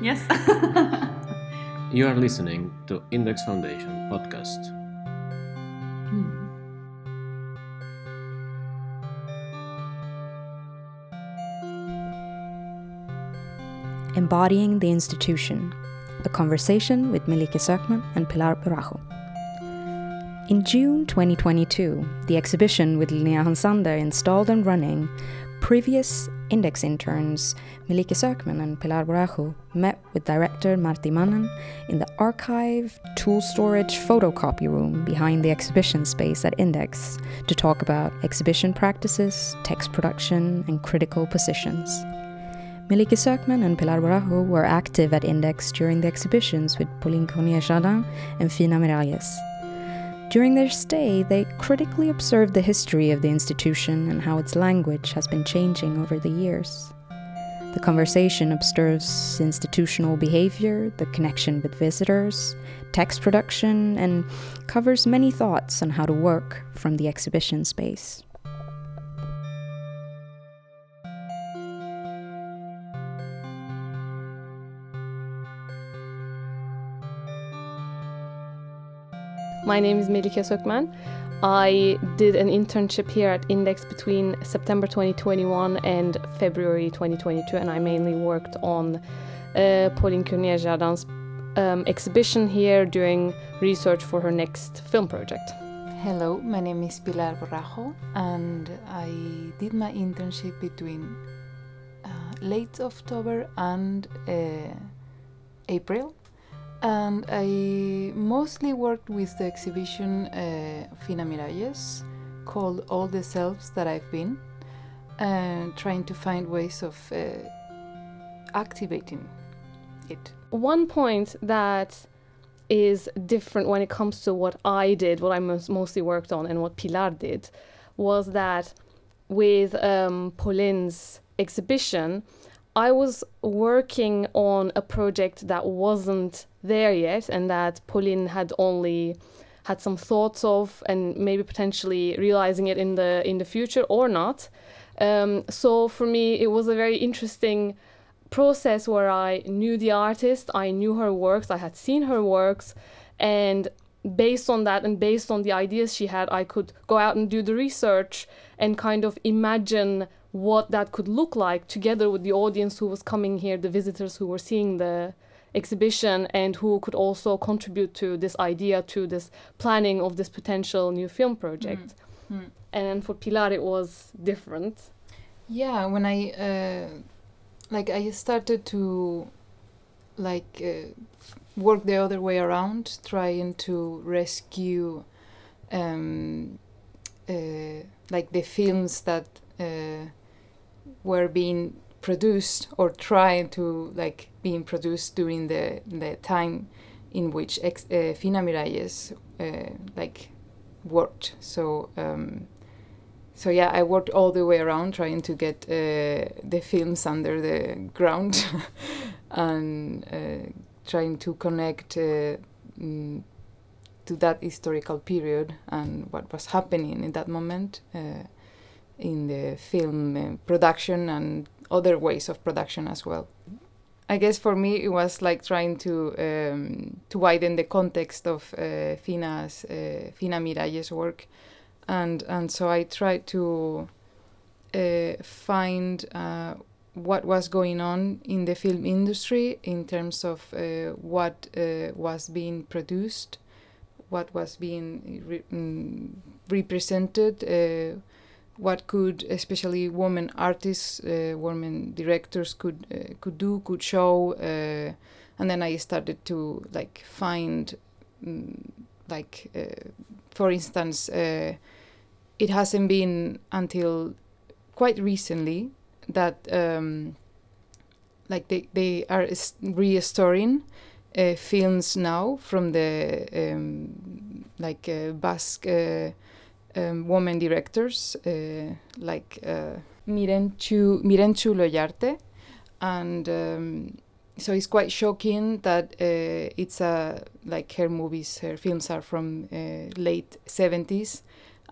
Yes. You are listening to Index Foundation podcast. Hmm. Embodying the Institution, a conversation with Melike Sökmen and Pilar Borrajo. In June 2022, the exhibition with Linnea Hansander installed and running, previous index interns Melike Sökmen and Pilar Borrajo met with director Marti Manen in the archive, tool storage, photocopy room behind the exhibition space at Index to talk about exhibition practices, text production, and critical positions. Melike Sökmen and Pilar Borrajo were active at Index during the exhibitions with Pauline Curnier Jardin and Fina Miralles. During their stay, they critically observed the history of the institution and how its language has been changing over the years. The conversation observes institutional behavior, the connection with visitors, text production, and covers many thoughts on how to work from the exhibition space. My name is Melike Sökmen. I did an internship here at Index between September 2021 and February 2022, and I mainly worked on uh, Pauline Curnier Jardin's um, exhibition here doing research for her next film project. Hello, my name is Pilar Borrajo, and I did my internship between uh, late October and uh, April and I mostly worked with the exhibition uh, Fina Miralles called All the Selves That I've Been, and trying to find ways of uh, activating it. One point that is different when it comes to what I did, what I most, mostly worked on, and what Pilar did, was that with um, Pauline's exhibition, I was working on a project that wasn't there yet and that Pauline had only had some thoughts of and maybe potentially realizing it in the in the future or not. Um, so for me, it was a very interesting process where I knew the artist, I knew her works, I had seen her works, and based on that and based on the ideas she had, I could go out and do the research and kind of imagine what that could look like together with the audience who was coming here, the visitors who were seeing the exhibition, and who could also contribute to this idea, to this planning of this potential new film project. Mm. Mm. And for Pilar, it was different. Yeah, when I uh, like I started to like uh, work the other way around, trying to rescue um, uh, like the films that uh, were being produced or trying to like being produced during the the time in which ex, uh, Fina Miralles uh, like worked. So um, so yeah, I worked all the way around trying to get uh, the films under the ground and uh, trying to connect uh, mm, to that historical period and what was happening in that moment uh, in the film uh, production and other ways of production as well. I guess for me it was like trying to um, to widen the context of uh, Fina's uh, Fina Miralles' work, and and so I tried to uh, find uh, what was going on in the film industry in terms of uh, what was being produced, what was being re- mm, represented what could especially women artists, uh, women directors could uh, could do, could show, uh, and then I started to like find, um, like uh, for instance, uh, it hasn't been until quite recently that um, like they they are restoring uh, films now from the um, like Basque um, women directors uh, like uh, Mirentxu, Mirentxu Loyarte. And um, so it's quite shocking that uh, it's a, like her movies, her films are from uh, late 70s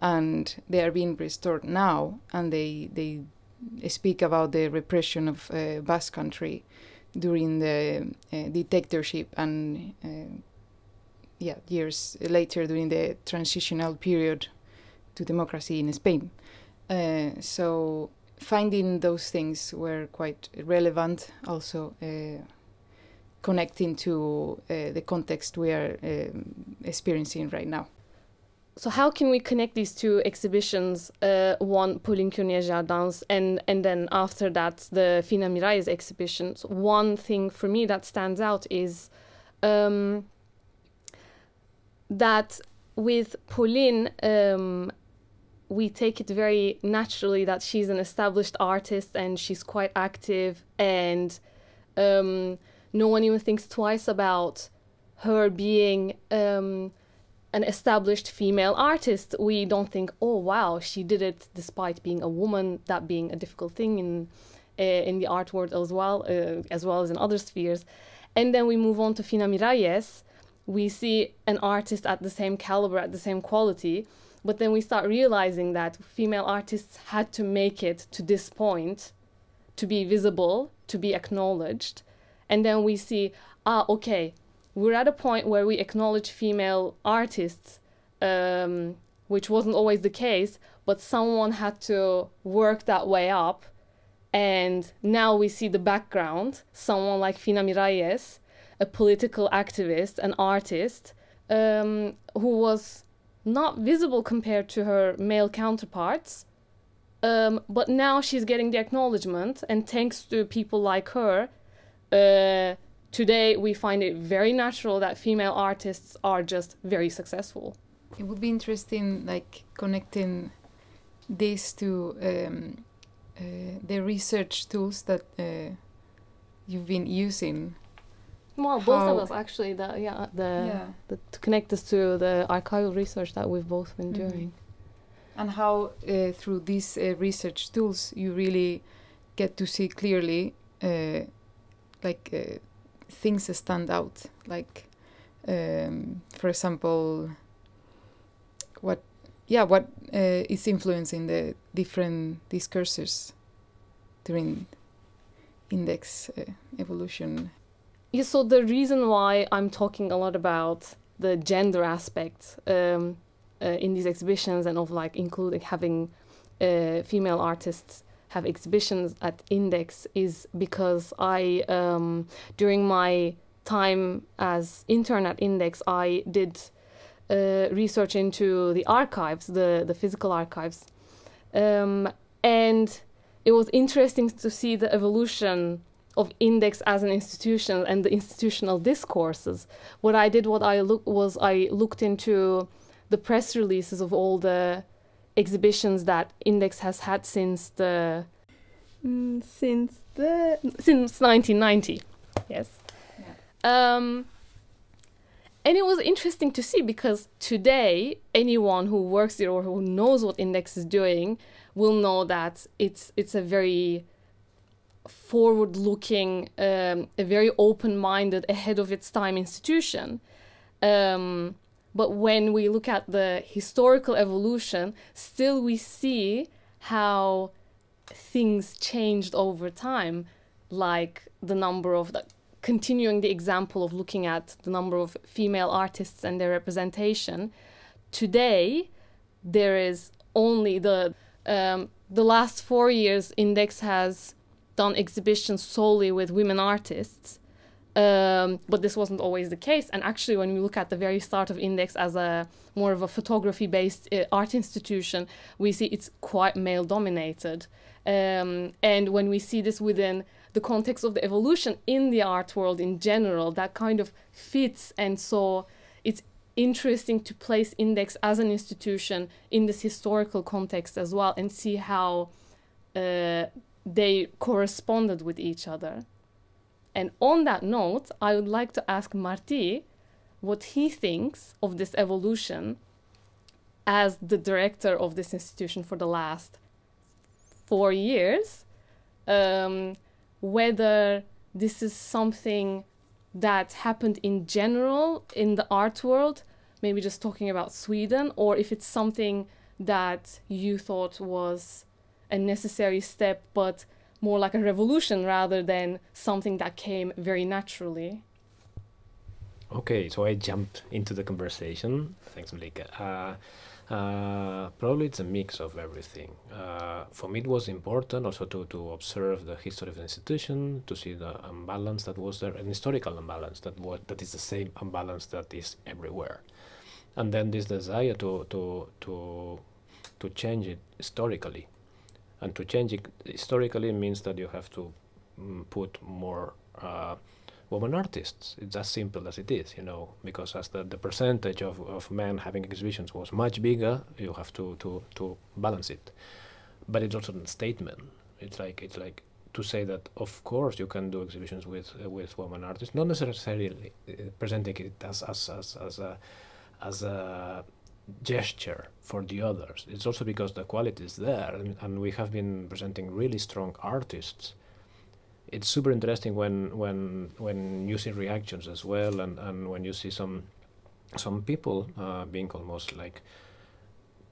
and they are being restored now and they, they speak about the repression of uh, Basque country during the uh, dictatorship and uh, yeah years later during the transitional period to democracy in Spain. Uh, so finding those things were quite relevant also uh, connecting to uh, the context we are um, experiencing right now. So how can we connect these two exhibitions? Uh, one, Pauline Curnier Jardins, and and then after that, the Fina Miralles exhibition. So one thing for me that stands out is um, that with Pauline, um, we take it very naturally that she's an established artist and she's quite active, and um, no one even thinks twice about her being um, an established female artist, we don't think, oh wow, she did it despite being a woman, that being a difficult thing in uh, in the art world as well, uh, as well as in other spheres. And then we move on to Fina Miralles. We see an artist at the same caliber, at the same quality, but then we start realizing that female artists had to make it to this point to be visible, to be acknowledged. And then we see, ah, okay, we're at a point where we acknowledge female artists, um, which wasn't always the case, but someone had to work that way up. And now we see the background someone like Fina Miralles, a political activist, an artist, um, who was not visible compared to her male counterparts. Um, but now she's getting the acknowledgement, and thanks to people like her, uh, today we find it very natural that female artists are just very successful. It would be interesting, like connecting this to um, uh, the research tools that uh, you've been using. Well, both of us actually. The yeah, the, Yeah. the to connect us to the archival research that we've both been Mhm. doing. and how uh, through these uh, research tools you really get to see clearly uh, like uh, things that stand out like um, for example what yeah what uh, is influencing the different discourses during index uh, evolution Yeah, so the reason why I'm talking a lot about the gender aspect um, uh, in these exhibitions and of like including having uh, female artists have exhibitions at Index is because I um, during my time as intern at Index I did uh, research into the archives, the the physical archives, um, and it was interesting to see the evolution of index as an institution and the institutional discourses. What i did what i look was i looked into the press releases of all the exhibitions that index has had since the mm, since the since 1990 yes. Um and it was interesting to see because today anyone who works there or who knows what index is doing will know that it's it's a very forward looking um, a very open minded ahead of its time institution. Um, but when we look at the historical evolution still we see how things changed over time like the number of the continuing the example of looking at the number of female artists and their representation. Today there is only the um, the last four years index has done exhibitions solely with women artists um, but this wasn't always the case. And actually when we look at the very start of index as a more of a photography based uh, art institution we see it's quite male dominated um, and when we see this within the context of the evolution in the art world in general that kind of fits. And so it's interesting to place index as an institution in this historical context as well and see how uh, they corresponded with each other. And on that note i would like to ask marti what he thinks of this evolution as the director of this institution for the last four years um, whether this is something that happened in general in the art world, maybe just talking about Sweden, or if it's something that you thought was a necessary step but more like a revolution rather than something that came very naturally. Okay, so I jumped into the conversation. Thanks, Malika. Uh, uh, probably it's a mix of everything. Uh, for me, it was important also to, to observe the history of the institution, to see the imbalance that was there, an historical imbalance that was that is the same imbalance that is everywhere, and then this desire to to to to change it historically, and to change it historically means that you have to mm, put more. Uh, women artists. It's as simple as it is, you know, because as the, the percentage of, of men having exhibitions was much bigger, you have to, to, to balance it. But it's also a statement. It's like it's like to say that of course you can do exhibitions with uh, with women artists, not necessarily uh, presenting it as as, as, as a as a gesture for the others. It's also because the quality is there, and, and we have been presenting really strong artists it's super interesting when when when you see reactions as well, and, and when you see some some people uh, being almost like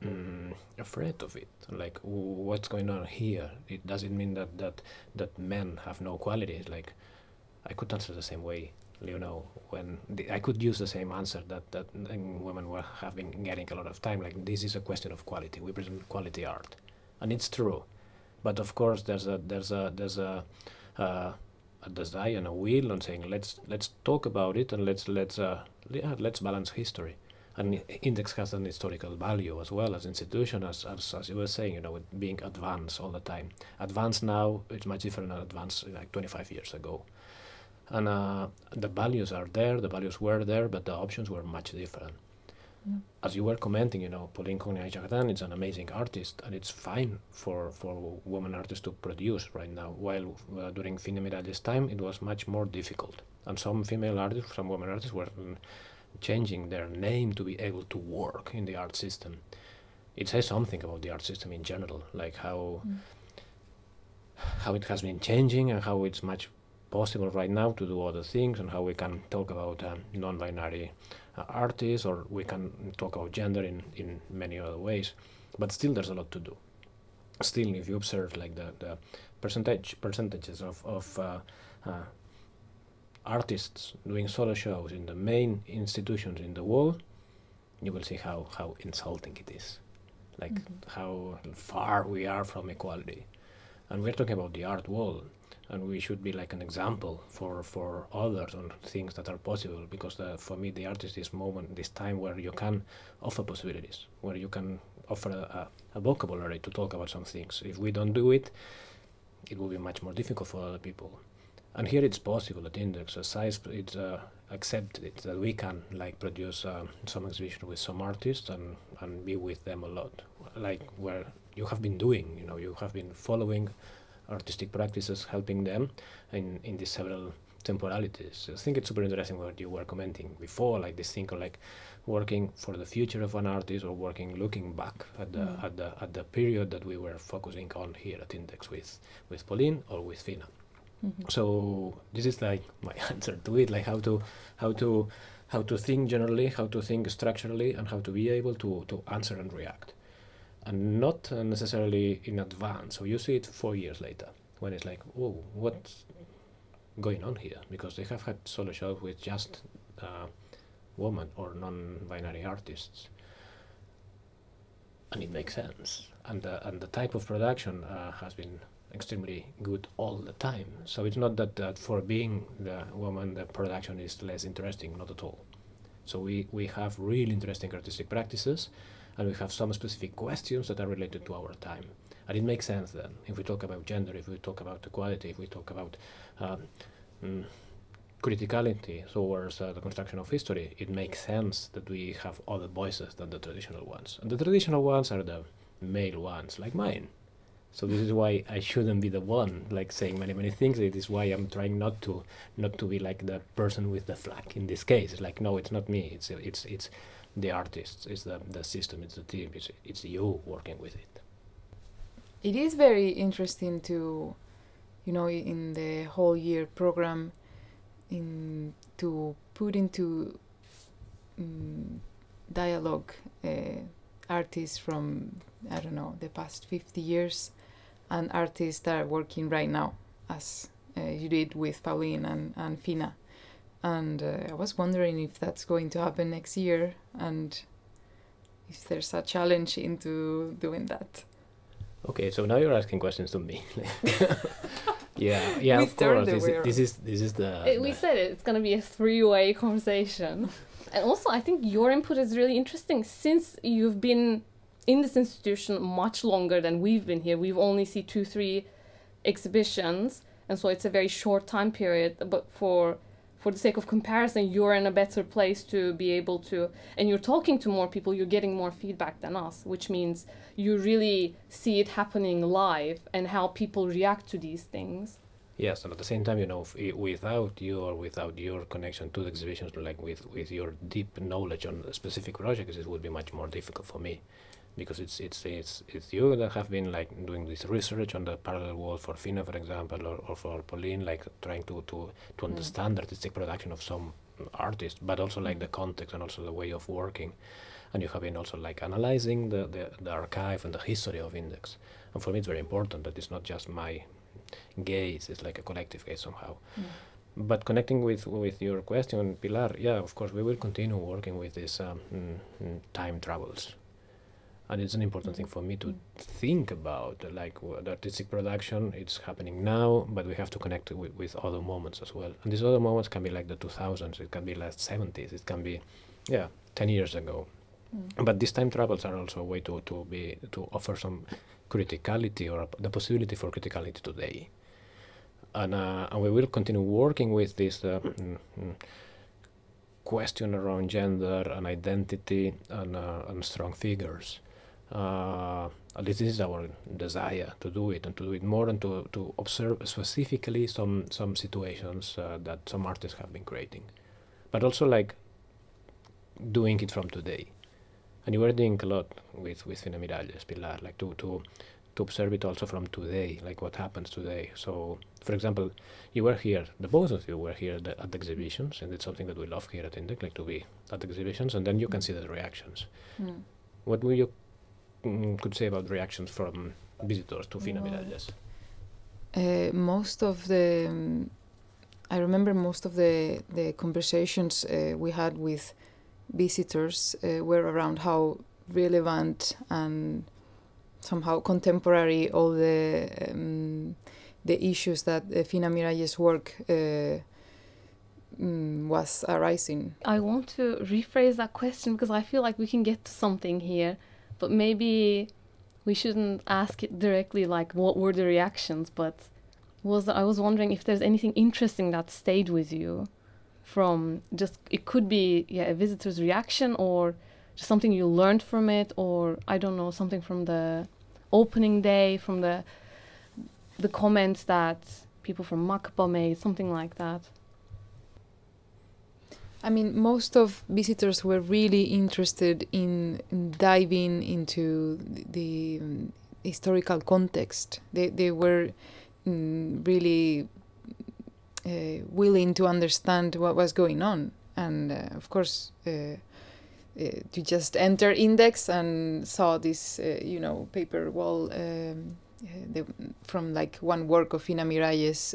mm, afraid of it. Like, what's going on here? It does it mean that that that men have no quality? Like, I could answer the same way. You know, when the, I could use the same answer that that women were having getting a lot of time. Like, this is a question of quality. We present quality art, and it's true. But of course, there's a there's a there's a uh, a desire and a will on saying let's let's talk about it and let's let's uh, yeah, let's balance history. And index has an historical value as well as institution, as, as, as you were saying, you know, with being advanced all the time. Advanced now, it's much different than advanced like 25 years ago. And uh, the values are there, the values were there, but the options were much different. As you were commenting, you know, Pauline Curnier Jardin is an amazing artist, and it's fine for, for women artists to produce right now. While uh, during Fina Miralles' time, it was much more difficult. And some female artists, some women artists were um, changing their name to be able to work in the art system. It says something about the art system in general, like how mm. how it has been changing and how it's much possible right now to do other things and how we can talk about um, non-binary uh, artists or we can talk about gender in, in many other ways. But still there's a lot to do. Still if you observe like the, the percentage percentages of, of uh, uh, artists doing solo shows in the main institutions in the world you will see how, how insulting it is. Like mm -hmm. how far we are from equality. And we're talking about the art world and we should be like an example for for others on things that are possible because the, for me the artist is this moment this time where you can offer possibilities where you can offer a, a, a vocabulary to talk about some things. If we don't do it it will be much more difficult for other people. And here it's possible at index size it's uh, accepted that we can like produce uh, some exhibition with some artists and and be with them a lot. Like where you have been doing you know you have been following artistic practices helping them in, in these several temporalities. I think it's super interesting what you were commenting before, like this thing of like working for the future of an artist or working looking back at the mm. at the at the period that we were focusing on here at Index with with Pauline or with Fina. Mm-hmm. So this is like my answer to it, like how to how to how to think generally, how to think structurally, and how to be able to to answer and react and not necessarily in advance. So you see it four years later when it's like, oh, what's going on here? Because they have had solo shows with just uh, women or non-binary artists, and it makes sense. And the, and the type of production uh, has been extremely good all the time. So it's not that, that for being the woman, the production is less interesting, not at all. So we, we have really interesting artistic practices and we have some specific questions that are related to our time. And it makes sense then, if we talk about gender, if we talk about equality, if we talk about um, mm, criticality towards uh, the construction of history, it makes sense that we have other voices than the traditional ones. And the traditional ones are the male ones, like mine. So this is why I shouldn't be the one like saying many many things. It is why I'm trying not to not to be like the person with the flag in this case. It's like no, it's not me. It's it's it's the artists, it's the, the system, it's the team, it's, it's you working with it. It is very interesting to, you know, in the whole year program, in to put into um, dialogue uh, artists from I don't know the past 50 years and artists that are working right now, as uh, you did with Pauline and, and Fina. And uh, I was wondering if that's going to happen next year and if there's a challenge into doing that. Okay, so now you're asking questions to me. yeah, yeah, We of course. turned the This, is- this is this is the. It- we said it. It's going to be a three-way conversation. and also, I think your input is really interesting since you've been in this institution much longer than we've been here. We've only seen two, three exhibitions, and so it's a very short time period. But for for the sake of comparison, you're in a better place to be able to, and you're talking to more people. You're getting more feedback than us, which means you really see it happening live and how people react to these things. Yes, and at the same time, you know, i- eh, without you or without your connection to the exhibitions, like with, with your deep knowledge on specific projects, it would be much more difficult for me, because it's it's it's it's you that have been like doing this research on the parallel wall for Fina, for example, or, or for Pauline, like trying to to to understand the artistic production of some artist, but also like the context and also the way of working, and you have been also like analyzing the the, the archive and the history of Index, and for me it's very important that it's not just my gaze it's like a collective gaze somehow. But connecting with with your question pilar yeah of course we will continue working with these um, mm, mm, time travels and it's an important thing for me to think about like the artistic production it's happening now but we have to connect it with, with other moments as well. And these other moments can be like the 2000s it can be like 70s it can be yeah 10 years ago. But these time travels are also a way to, to be to offer some criticality or the possibility for criticality today. And, uh, and we will continue working with this uh, mm, mm, question around gender and identity and, uh, and strong figures uh, at least this is our desire to do it and to do it more and to, to observe specifically some some situations uh, that some artists have been creating but also like doing it from today and you were doing a lot with with Fina Miralles, Pilar, like to to to observe it also from today, like what happens today. So, for example, you were here, the both of you were here the, at the exhibitions, and it's something that we love here at Index, like to be at the exhibitions, and then you can see the reactions. Mm. What will you mm, could say about reactions from visitors to Fina Well, Miralles? Uh, most of the, um, I remember most of the the conversations uh, we had with visitors uh, were around how relevant and somehow contemporary all the um, the issues that uh, Fina Miralles' work uh, mm, was arising. I want to rephrase that question because I feel like we can get to something here, but maybe we shouldn't ask it directly like what were the reactions, but was I was wondering if there's anything interesting that stayed with you from just it could be yeah a visitor's reaction or just something you learned from it or I don't know something from the opening day from the the comments that people from MACBA made something like that. I mean, most of visitors were really interested in, in diving into the, the historical context. They they were mm, really uh, willing to understand what was going on, and uh, of course, uh, uh, to just enter index and saw this, uh, you know, paper wall um, uh, the, from like one work of Fina Miralles.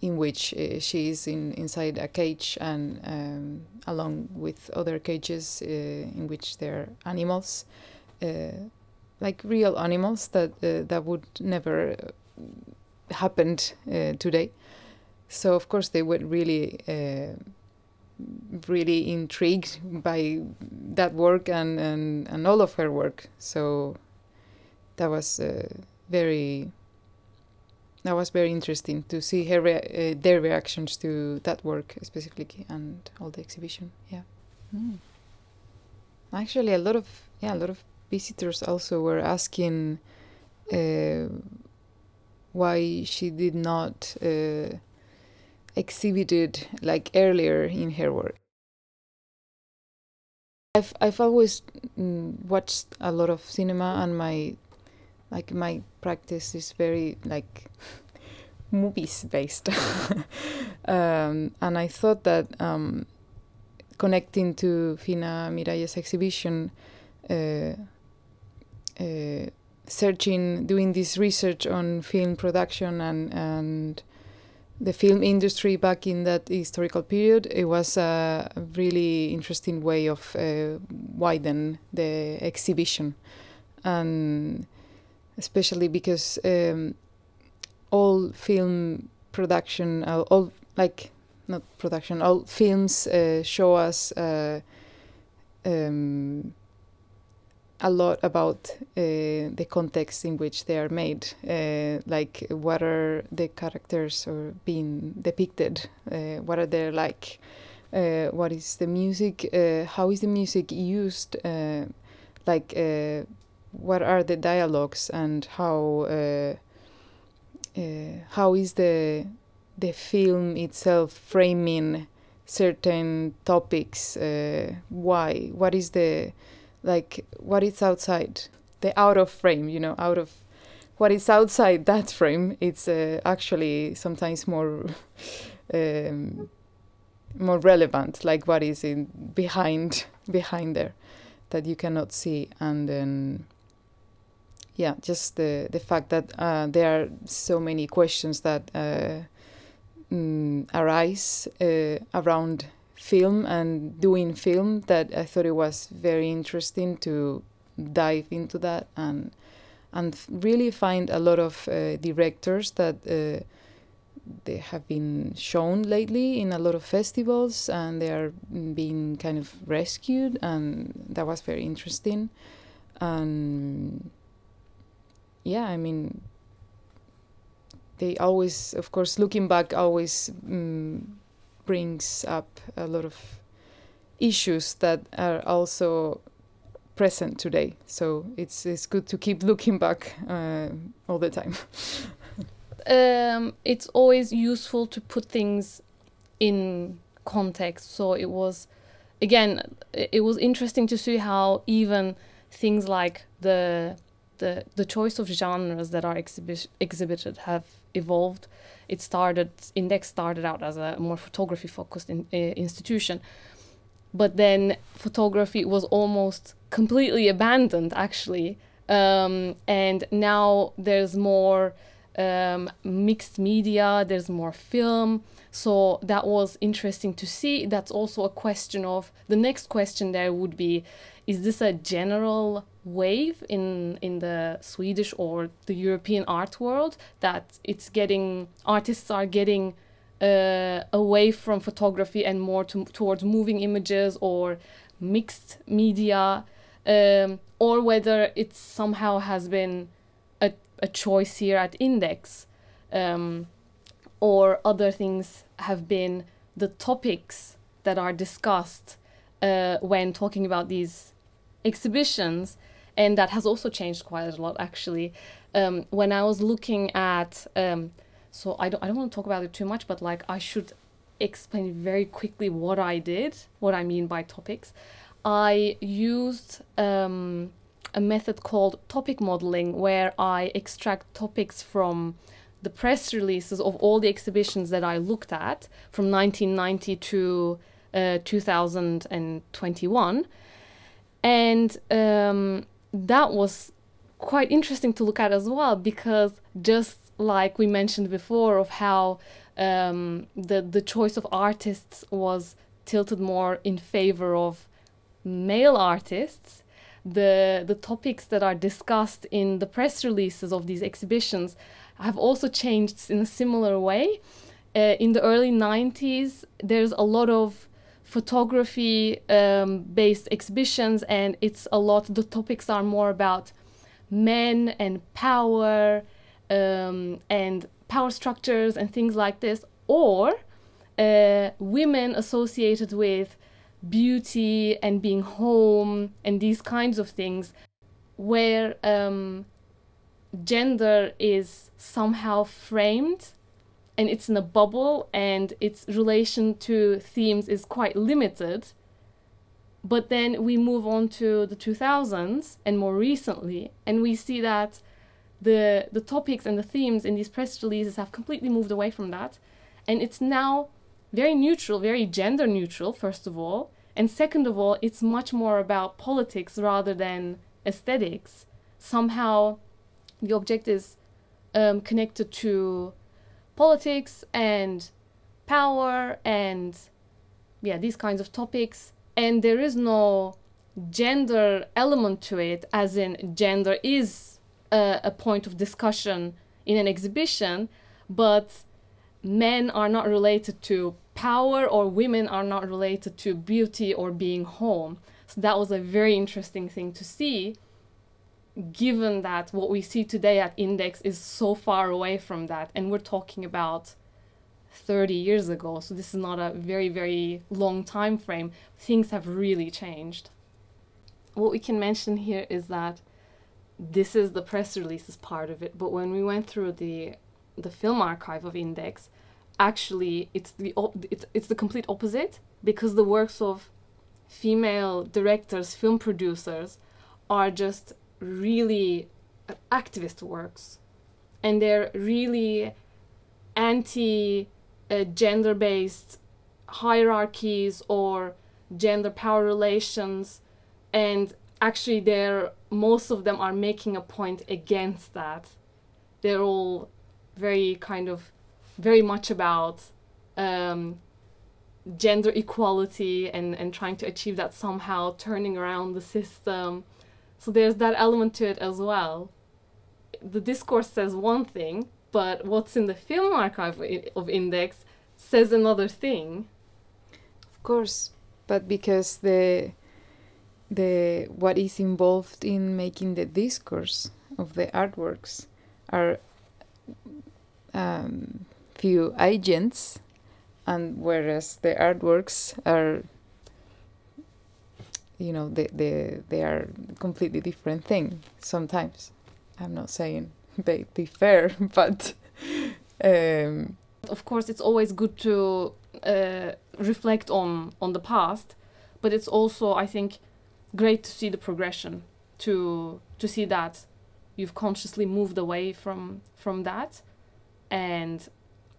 In which uh, she is in inside a cage and um, along with other cages uh, in which there are animals, uh, like real animals that uh, that would never uh, happened uh, today. So of course they were really. Really intrigued by that work and, and, and all of her work so that was very that was very interesting to see her rea- uh, their reactions to that work specifically and all the exhibition. Yeah. Actually a lot of yeah a lot of visitors also were asking uh, why she did not uh, exhibited like earlier in her work. I've I've always mm, watched a lot of cinema and my like my practice is very like movies based. Um, and i thought that um, connecting to fina miralles exhibition uh, uh, searching, doing this research on film production and and the film industry back in that historical period, it was a really interesting way of uh, widen the exhibition, and especially because um, all film production, all, all, like not production, all films uh, show us. Uh, um, a lot about uh, the context in which they are made, uh, like what are the characters or being depicted, uh, what are they like, uh, what is the music, uh, how is the music used, uh, like what are the dialogues and how how is the the film itself framing certain topics, why, what is the like what is outside the out of frame you know out of what is outside that frame it's uh, actually sometimes more um, more relevant like what is in behind behind there that you cannot see and then yeah just the the fact that uh, there are so many questions that uh, mm, arise uh, around film and doing film that I thought it was very interesting to dive into that and and really find a lot of uh, directors that uh, they have been shown lately in a lot of festivals and they are being kind of rescued and that was very interesting. And yeah i mean they always of course looking back always um, brings up a lot of issues that are also present today. So it's it's good to keep looking back uh, all the time. um, it's always useful to put things in context. So it was, again, it was interesting to see how even things like the the the choice of genres that are exhibi- exhibited have evolved. It started index started out as a more photography focused in, uh, institution. But then photography was almost completely abandoned actually. Um, and now there's more um, mixed media there's more film. So that was interesting to see. That's also a question of the next question there would be is this a general wave in in the Swedish or the European art world that it's getting artists are getting uh, away from photography and more to, towards moving images or mixed media um, or whether it somehow has been a, a choice here at index um, or other things have been the topics that are discussed uh, when talking about these exhibitions and that has also changed quite a lot actually. Um, when I was looking at, um, so I don't, I don't want to talk about it too much, but like I should explain very quickly what I did, what I mean by topics. I used um, a method called topic modeling where I extract topics from the press releases of all the exhibitions that I looked at from 1990 to uh, 2021. And um, that was quite interesting to look at as well because just like we mentioned before of how um, the the choice of artists was tilted more in favor of male artists the the topics that are discussed in the press releases of these exhibitions have also changed in a similar way. Uh, in the early 90s there's a lot of photography um, based exhibitions and it's a lot. The topics are more about men and power um, and power structures and things like this or uh, women associated with beauty and being home and these kinds of things where um, gender is somehow framed and it's in a bubble and its relation to themes is quite limited. But then we move on to the 2000s and more recently, and we see that the the topics and the themes in these press releases have completely moved away from that, and it's now very neutral, very gender neutral, first of all, and second of all, it's much more about politics rather than aesthetics. Somehow, the object is um, connected to politics and power and yeah these kinds of topics. And there is no gender element to it as in gender is a, a point of discussion in an exhibition but men are not related to power or women are not related to beauty or being home. So that was a very interesting thing to see given that what we see today at index is so far away from that and we're talking about 30 years ago so this is not a very very long time frame things have really changed. What we can mention here is that this is the press releases part of it but when we went through the the film archive of index actually it's the op- it's, it's the complete opposite because the works of female directors film producers are just really activist works. And they're really anti uh, gender based hierarchies or gender power relations. And actually they're most of them are making a point against that. They're all very kind of very much about um, gender equality and, and trying to achieve that somehow turning around the system so there's that element to it as well. The discourse says one thing, but what's in the film archive of Index says another thing. Of course, but because the the what is involved in making the discourse of the artworks are um, few agents, and whereas the artworks are you know they they they are completely different thing sometimes. I'm not saying they differ but um, of course it's always good to uh, reflect on on the past but it's also i think great to see the progression to to see that you've consciously moved away from from that. And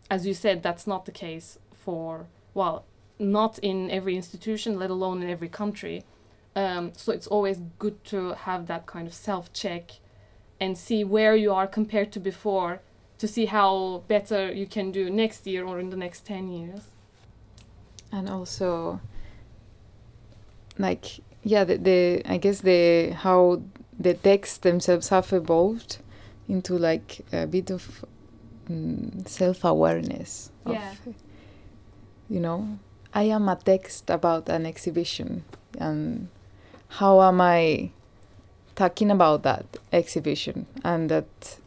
as you said that's not the case for well not in every institution let alone in every country um, so it's always good to have that kind of self check and see where you are compared to before to see how better you can do next year or in the next 10 years. And also, like, yeah, the, the I guess the how the texts themselves have evolved into like a bit of mm, self awareness. Yeah. you know, I am a text about an exhibition and how am I talking about that exhibition? And that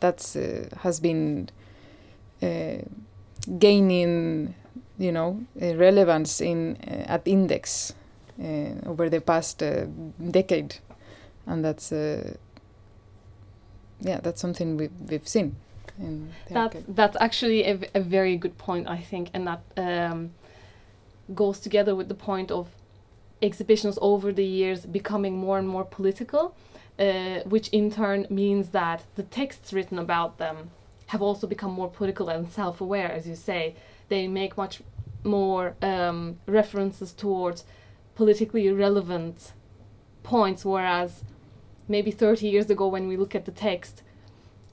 that's uh, has been uh, gaining you know uh, relevance in uh, at index uh, over the past uh, decade. And that's yeah that's something we've, we've seen that's that's actually a, a very good point i think and that um, goes together with the point of exhibitions over the years becoming more and more political, uh, which in turn means that the texts written about them have also become more political and self aware, as you say. They make much more um, references towards politically relevant points, whereas maybe 30 years ago, when we look at the text,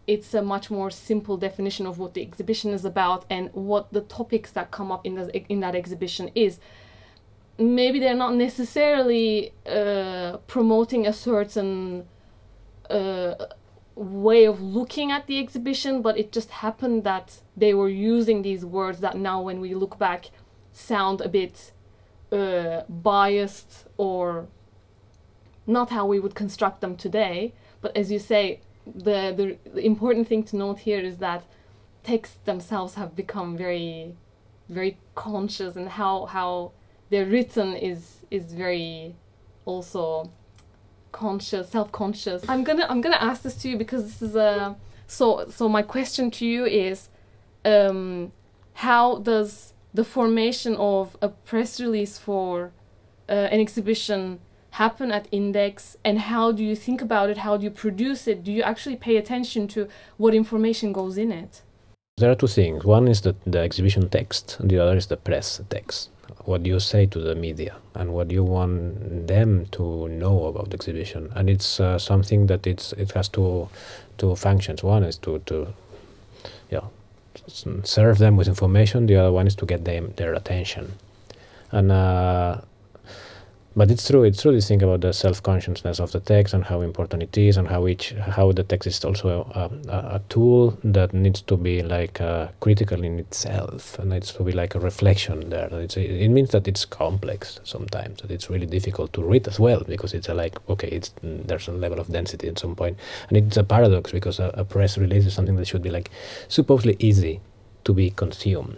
it's a much more simple definition of what the exhibition is about and what the topics that come up in, the, in that exhibition is maybe they're not necessarily uh, promoting a certain uh, way of looking at the exhibition, but it just happened that they were using these words that now, when we look back, sound a bit uh, biased or not how we would construct them today. But as you say, the, the, the important thing to note here is that texts themselves have become very, very conscious and how how the written is is very also conscious, self-conscious. I'm gonna I'm gonna ask this to you because this is a so so my question to you is um, how does the formation of a press release for uh, an exhibition happen at index and how do you think about it? How do you produce it? Do you actually pay attention to what information goes in it there are two things. One is the, the exhibition text the other is the press text. What you say to the media and what you want them to know about the exhibition? And it's uh, something that it's it has two two functions. One is to to yeah serve them with information. The other one is to get them their attention. And uh, but it's true it's true this thing about the self-consciousness of the text and how important it is and how each how the text is also a, a, a tool that needs to be like uh, critical in itself and needs to be like a reflection there. It's, it means that it's complex sometimes that it's really difficult to read as well because it's a like okay it's there's a level of density at some point. And it's a paradox because a, a press release is something that should be like supposedly easy to be consumed.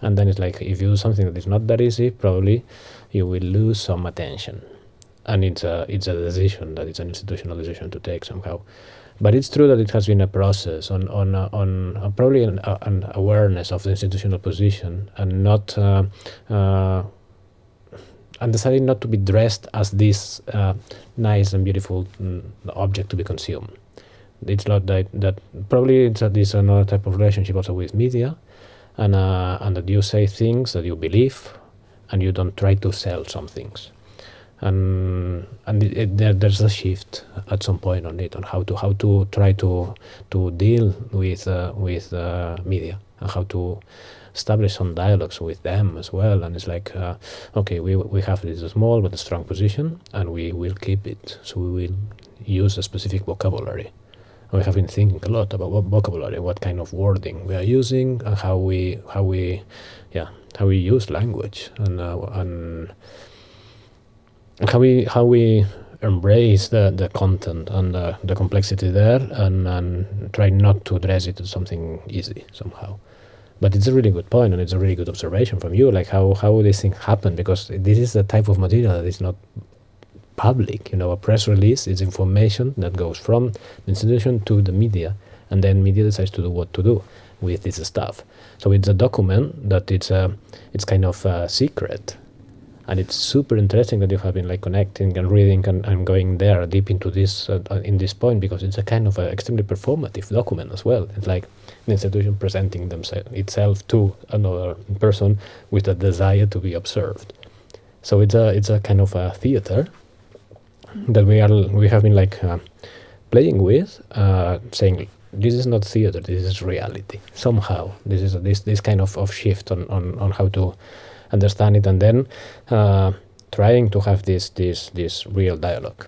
And then it's like if you do something that is not that easy probably you will lose some attention. And it's a it's a decision that it's an institutional decision to take somehow. But it's true that it has been a process on on uh, on uh, probably an, uh, an awareness of the institutional position and not uh, uh, and decided not to be dressed as this uh, nice and beautiful mm, object to be consumed. It's not that that probably it's a, this another type of relationship also with media and and that you say things that you believe and you don't try to sell some things. And and it, it, there, there's a shift at some point on it on how to how to try to to deal with uh, with uh, media and how to establish some dialogues with them as well. And it's like uh, okay we we have this small but strong position and we will keep it. So we will use a specific vocabulary. We have been thinking a lot about what vocabulary, what kind of wording we are using, and how we how we yeah how we use language and uh, and how we how we embrace the, the content and the, the complexity there and, and try not to address it as something easy somehow but it's a really good point and it's a really good observation from you like how how this thing happen because this is the type of material that is not public. You know, a press release is information that goes from the institution to the media, and then media decides to do what to do with this stuff. So it's a document that it's a it's kind of a secret, and it's super interesting that you have been like connecting and reading and, and going there deep into this uh, in this point because it's a kind of a extremely performative document as well. It's like an institution presenting themselves itself to another person with a desire to be observed. So it's a it's a kind of a theater that we are we have been like uh, playing with, uh, saying this is not theater, this is reality. Somehow, this is this this kind of, of shift on, on, on how to understand it, and then uh, trying to have this this this real dialogue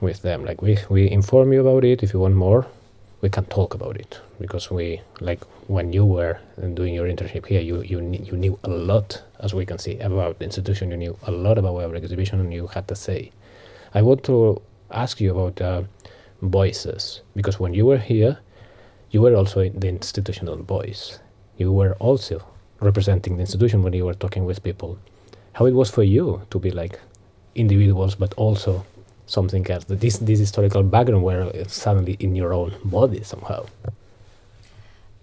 with them. Like we we inform you about it. If you want more, we can talk about it because we like when you were doing your internship here, you you you knew a lot, as we can see, about the institution. You knew a lot about our exhibition, and you had to say. I want to ask you about uh, voices because when you were here, you were also the institutional voice. You were also representing the institution when you were talking with people. How it was for you to be like individuals, but also something else. That this this historical background were suddenly in your own body somehow.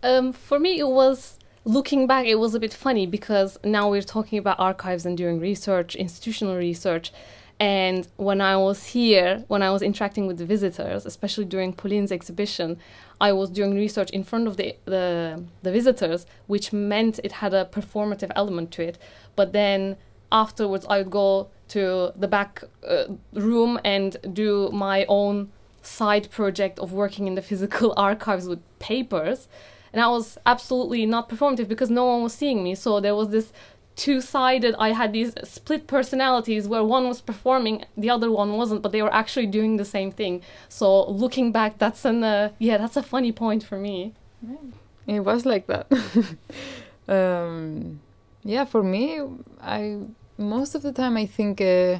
Um, for me, it was looking back. It was a bit funny because now we're talking about archives and doing research, institutional research and when I was here, when I was interacting with the visitors, especially during Pauline's exhibition, I was doing research in front of the, the, the visitors, which meant it had a performative element to it. But then afterwards, I would go to the back uh, room and do my own side project of working in the physical archives with papers. And I was absolutely not performative because no one was seeing me. So there was this two-sided. I had these split personalities where one was performing the other one wasn't but they were actually doing the same thing. So looking back that's an uh, yeah that's a funny point for me. It was like that. Um, yeah for me i most of the time i think uh,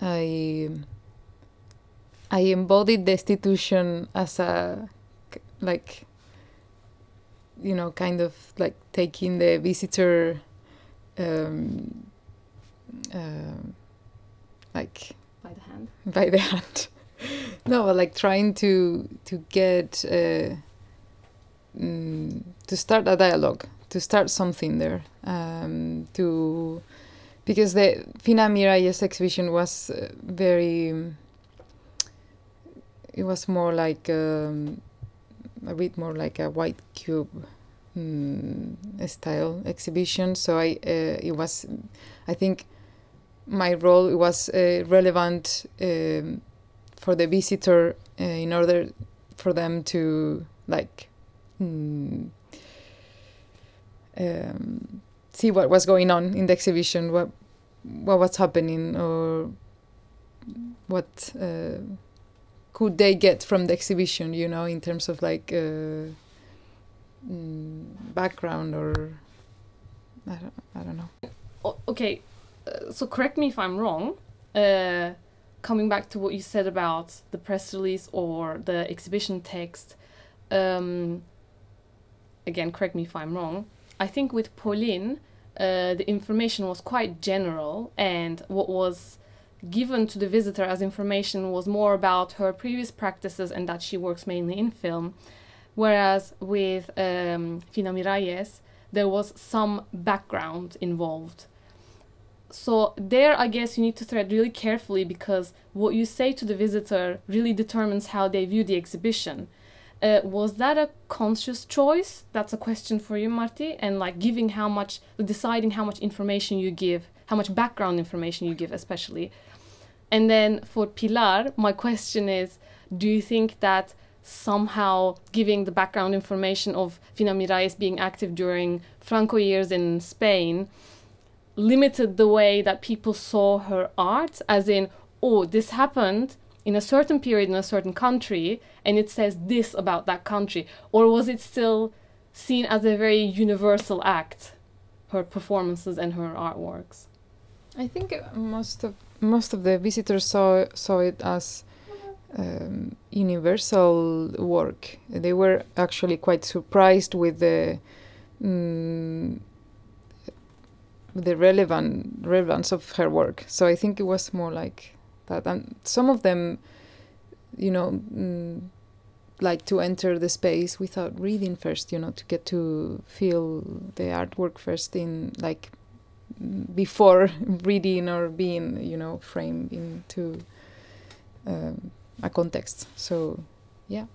i i embodied the institution as a like you know kind of like taking the visitor um, uh, like by the hand? By the hand. No but like trying to to get uh, mm, to start a dialogue to start something there um, to because the Fina Miralles exhibition was uh, very it was more like um, a bit more like a white cube mm, style exhibition. So I uh, it was, I think, my role was uh, relevant um, for the visitor uh, in order for them to like mm, um, see what was going on in the exhibition, what what was happening, or what uh, could they get from the exhibition, you know, in terms of like uh, mm, background or I don't, I don't know. Okay, uh, so correct me if I'm wrong. Uh, coming back to what you said about the press release or the exhibition text, um, again, correct me if I'm wrong. I think with Pauline, uh, the information was quite general, and what was given to the visitor as information was more about her previous practices and that she works mainly in film. Whereas with um, Fina Miralles, there was some background involved. So there, I guess you need to thread really carefully because what you say to the visitor really determines how they view the exhibition. Uh, was that a conscious choice? That's a question for you, Marti. And like giving how much, deciding how much information you give, how much background information you give, especially. And then for Pilar, my question is do you think that somehow giving the background information of Fina Miralles being active during Franco years in Spain limited the way that people saw her art, as in, oh, this happened in a certain period in a certain country, and it says this about that country? Or was it still seen as a very universal act, her performances and her artworks? I think most of most of the visitors saw saw it as um, universal work. They were actually quite surprised with the mm, the relevant relevance of her work. So I think it was more like that. And some of them, you know, mm, like to enter the space without reading first. You know, to get to feel the artwork first in like before reading or being you know framed into um, a context. So yeah.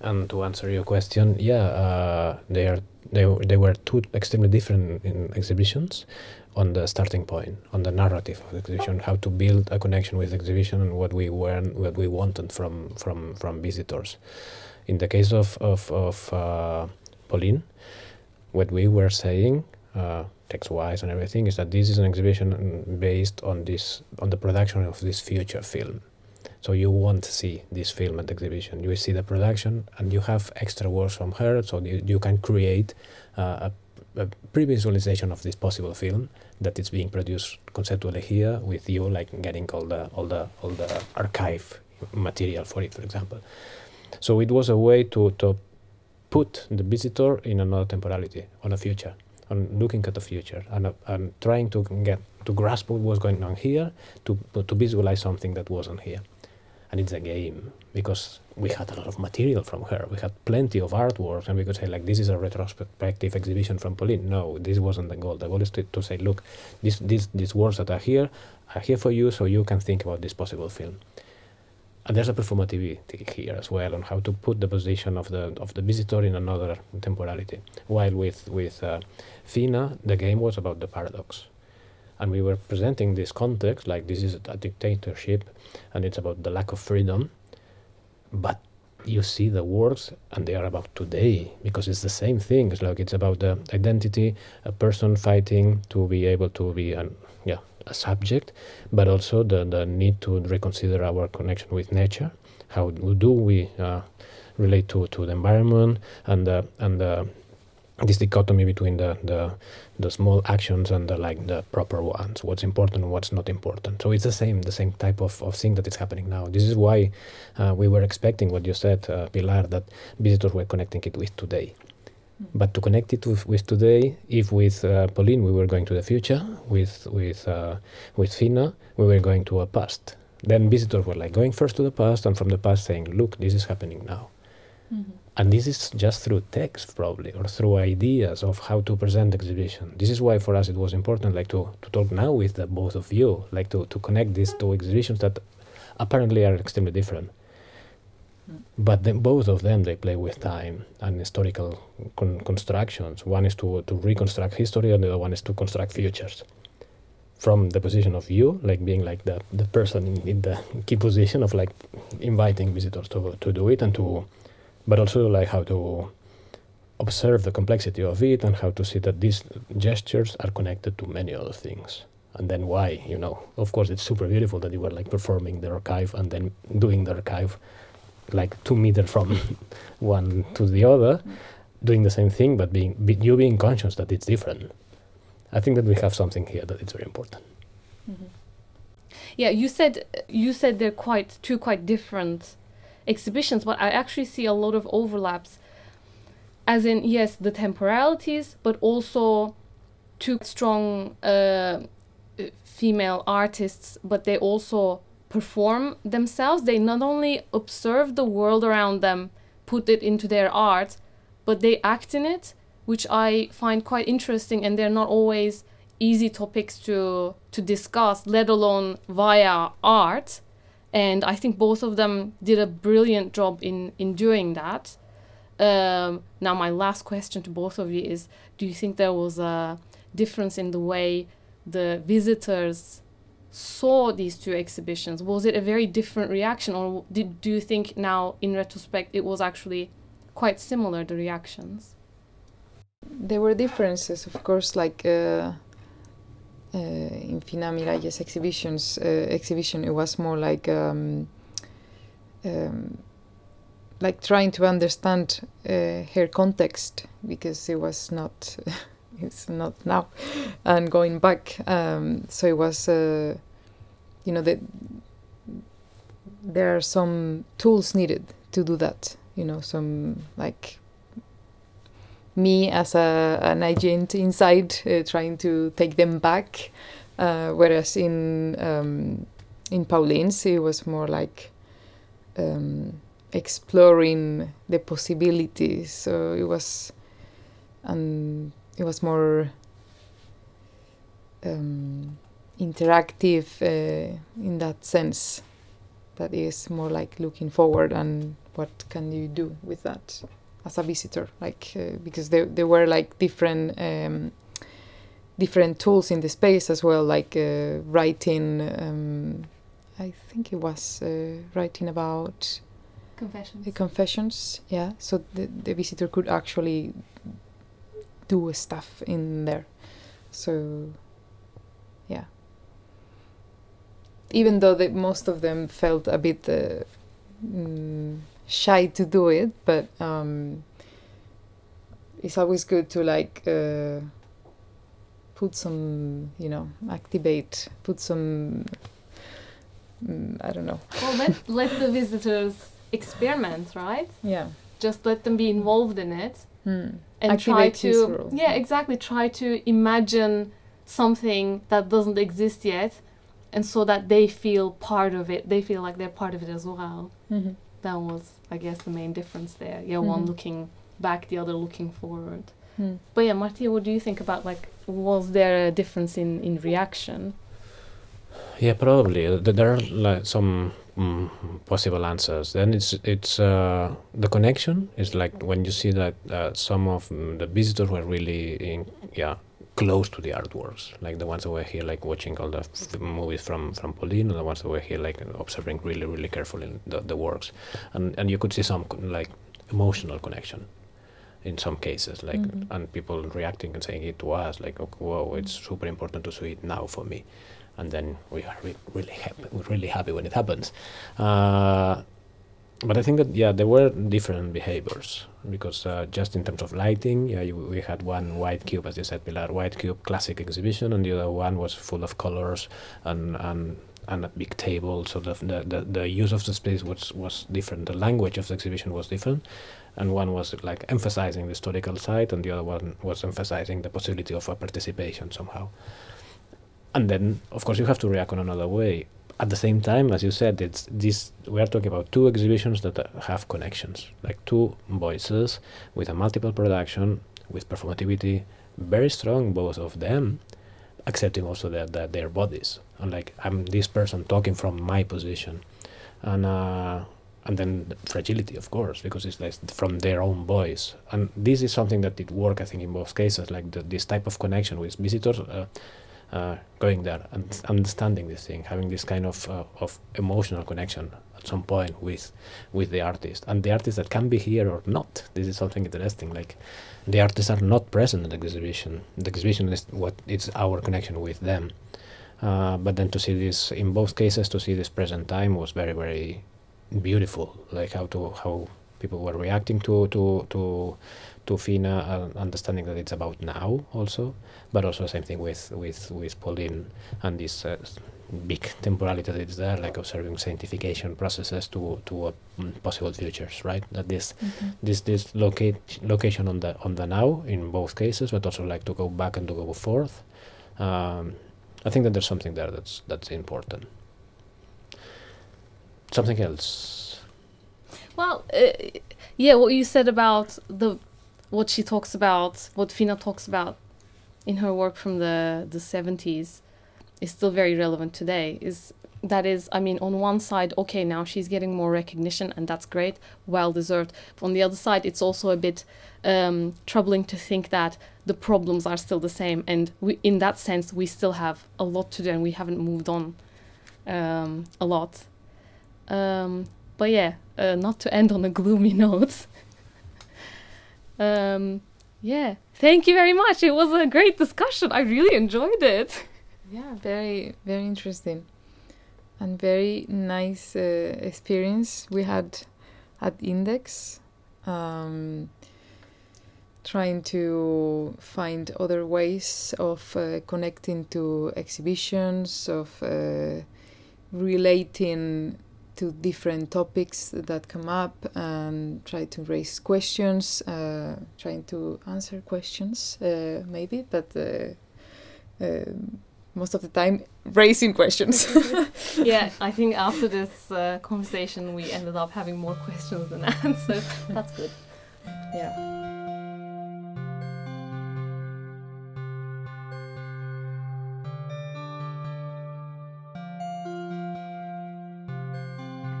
And to answer your question yeah uh, they are they, they were two extremely different in exhibitions on the starting point on the narrative of the exhibition how to build a connection with the exhibition and what we were what we wanted from from from visitors. In the case of of, of uh, Pauline what we were saying uh, text-wise and everything, is that this is an exhibition based on this on the production of this future film. So you want to see this film at exhibition. You see the production, and you have extra works from her, so you, you can create uh, a, a pre-visualization of this possible film that is being produced conceptually here with you, like getting all the all the all the archive material for it, for example. So it was a way to to put the visitor in another temporality, on a future on looking at the future and, and trying to get to grasp what was going on here to to visualize something that wasn't here and it's a game because we had a lot of material from her. We had plenty of artworks and we could say like this is a retrospective exhibition from pauline. No this wasn't the goal. The goal is to, to say look these these these words that are here are here for you so you can think about this possible film. And there's a performativity here as well on how to put the position of the of the visitor in another temporality. While with with uh, Fina, the game was about the paradox, and we were presenting this context like this is a dictatorship, and it's about the lack of freedom, but you see the works and they are about today because it's the same thing it's like it's about the identity a person fighting to be able to be an yeah a subject, but also the, the need to reconsider our connection with nature. How do we uh, relate to, to the environment and and the, this dichotomy between the, the the small actions and the like the proper ones what's important and what's not important so it's the same the same type of, of thing that is happening now this is why uh, we were expecting what you said uh, pilar that visitors were connecting it with today but to connect it with, with today, if with uh, Pauline we were going to the future, with with uh, with Fina we were going to a past. Then visitors were like going first to the past, and from the past saying, "Look, this is happening now." Mm-hmm. And this is just through text, probably, or through ideas of how to present exhibition. This is why for us it was important, like to, to talk now with the both of you, like to, to connect these two exhibitions that apparently are extremely different Mm. but then both of them they play with time and historical con- constructions one is to, to reconstruct history and the other one is to construct futures from the position of you like being like the, the person in, in the key position of like inviting visitors to, to do it and to but also like how to observe the complexity of it and how to see that these gestures are connected to many other things. And then why you know? Of course it's super beautiful that you were like performing the archive and then doing the archive like two meters from one to the other doing the same thing but being be, you being conscious that it's different. I think that we have something here that it's very important. Mm-hmm. Yeah, you said you said they're quite two quite different exhibitions, but I actually see a lot of overlaps. As in, yes, the temporalities, but also two strong uh, female artists, but they also perform themselves. They not only observe the world around them, put it into their art, but they act in it, which I find quite interesting. And they're not always easy topics to to discuss, let alone via art. And I think both of them did a brilliant job in in doing that. Um, now, my last question to both of you is: Do you think there was a difference in the way the visitors saw these two exhibitions? Was it a very different reaction, or did do you think now, in retrospect, it was actually quite similar the reactions? There were differences, of course, like uh, uh, in Fina Miralles exhibitions. Uh, exhibition, it was more like um, um, like trying to understand uh, her context because it was not it's not now and going back um, so it was uh, you know that there are some tools needed to do that you know some like me as a an agent inside uh, trying to take them back uh, whereas in um, in Pauline's it was more like um, exploring the possibilities. So it was and it was more um, interactive uh, in that sense. That is more like looking forward and what can you do with that as a visitor like uh, because there, there were like different um, different tools in the space as well like uh, writing um, i think it was uh, writing about Confessions. the confessions yeah. So the, the visitor could actually do stuff in there. So yeah. Even though the, most of them felt a bit uh, mm, shy to do it but um, it's always good to like uh, put some you know activate put some mm, i don't know Well, let let the visitors experiment, right? yeah Just let them be involved in it. Hmm. and try Activate his to yeah exactly try to imagine something that doesn't exist yet and so that they feel part of it they feel like they're part of it as well Mhm. That was i guess the main difference there yeah one Mhm. looking back the other looking forward Hmm. but yeah martia what do you think about like was there a difference in in reaction Yeah, probably. Uh, There are like some mm, possible answers. Then it's it's uh, the connection is like when you see that uh, some of mm, the visitors were really in, yeah close to the artworks, like the ones that were here like watching all the movies from from Pauline, and the ones that were here like observing really really carefully the, the works, and and you could see some like emotional connection in some cases like Mhm. and people reacting and saying it to us like oh, whoa it's super important to see it now for me. And then we are re- really happy we're really happy when it happens. Uh, but I think that yeah there were different behaviors because uh, just in terms of lighting yeah you, we had one white cube as you said Pilar white cube classic exhibition and the other one was full of colors and and and a big table. So the, the, the, use of the space was was different. The language of the exhibition was different and one was like emphasizing the historical side and the other one was emphasizing the possibility of a participation somehow. And then of course you have to react in another way at the same time as you said it's this we are talking about two exhibitions that have connections like two voices with a multiple production with performativity very strong both of them accepting also that, that their bodies and like i'm this person talking from my position and uh and then the fragility, of course, because it's like from their own voice. And this is something that did work, I think, in both cases, like the, this type of connection with visitors. Uh, going there and understanding this thing, having this kind of uh, of emotional connection at some point with with the artist and the artist that can be here or not. This is something interesting. Like the artists are not present in the exhibition. The exhibition is what it's our connection with them. Uh, but then to see this in both cases, to see this present time was very very beautiful. Like how to how people were reacting to to to to Fina, uh, understanding that it's about now also, but also the same thing with with with Pauline and this uh, big temporality that is there, like observing sanctification processes to to uh, possible futures, right? That this Mhm. this this locate location on the on the now in both cases, but also like to go back and to go forth. Um, I think that there's something there that's that's important. Something else. Well, uh, yeah, what you said about the what she talks about, what Fina talks about in her work from the the seventies, is still very relevant today. Is that is, I mean, on one side, okay, now she's getting more recognition, and that's great, well deserved. But on the other side, it's also a bit um, troubling to think that the problems are still the same, and we, in that sense, we still have a lot to do, and we haven't moved on um, a lot. Um, but yeah, uh, not to end on a gloomy note. Um, yeah, thank you very much. It was a great discussion. I really enjoyed it. Yeah, very very interesting, and very nice uh, experience we had at Index. Um, trying to find other ways of uh, connecting to exhibitions, of uh, relating to different topics that come up, and try to raise questions, uh, trying to answer questions, uh, maybe, but. Uh, um most of the time raising questions. yeah, I think after this uh, conversation, we ended up having more questions than answers. That's good. Yeah.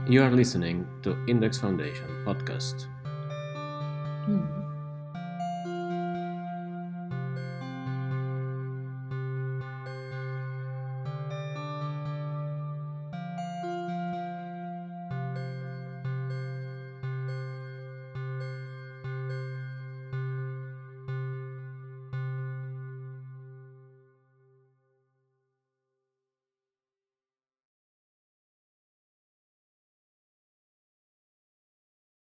You are listening to Index Foundation podcast. Hmm.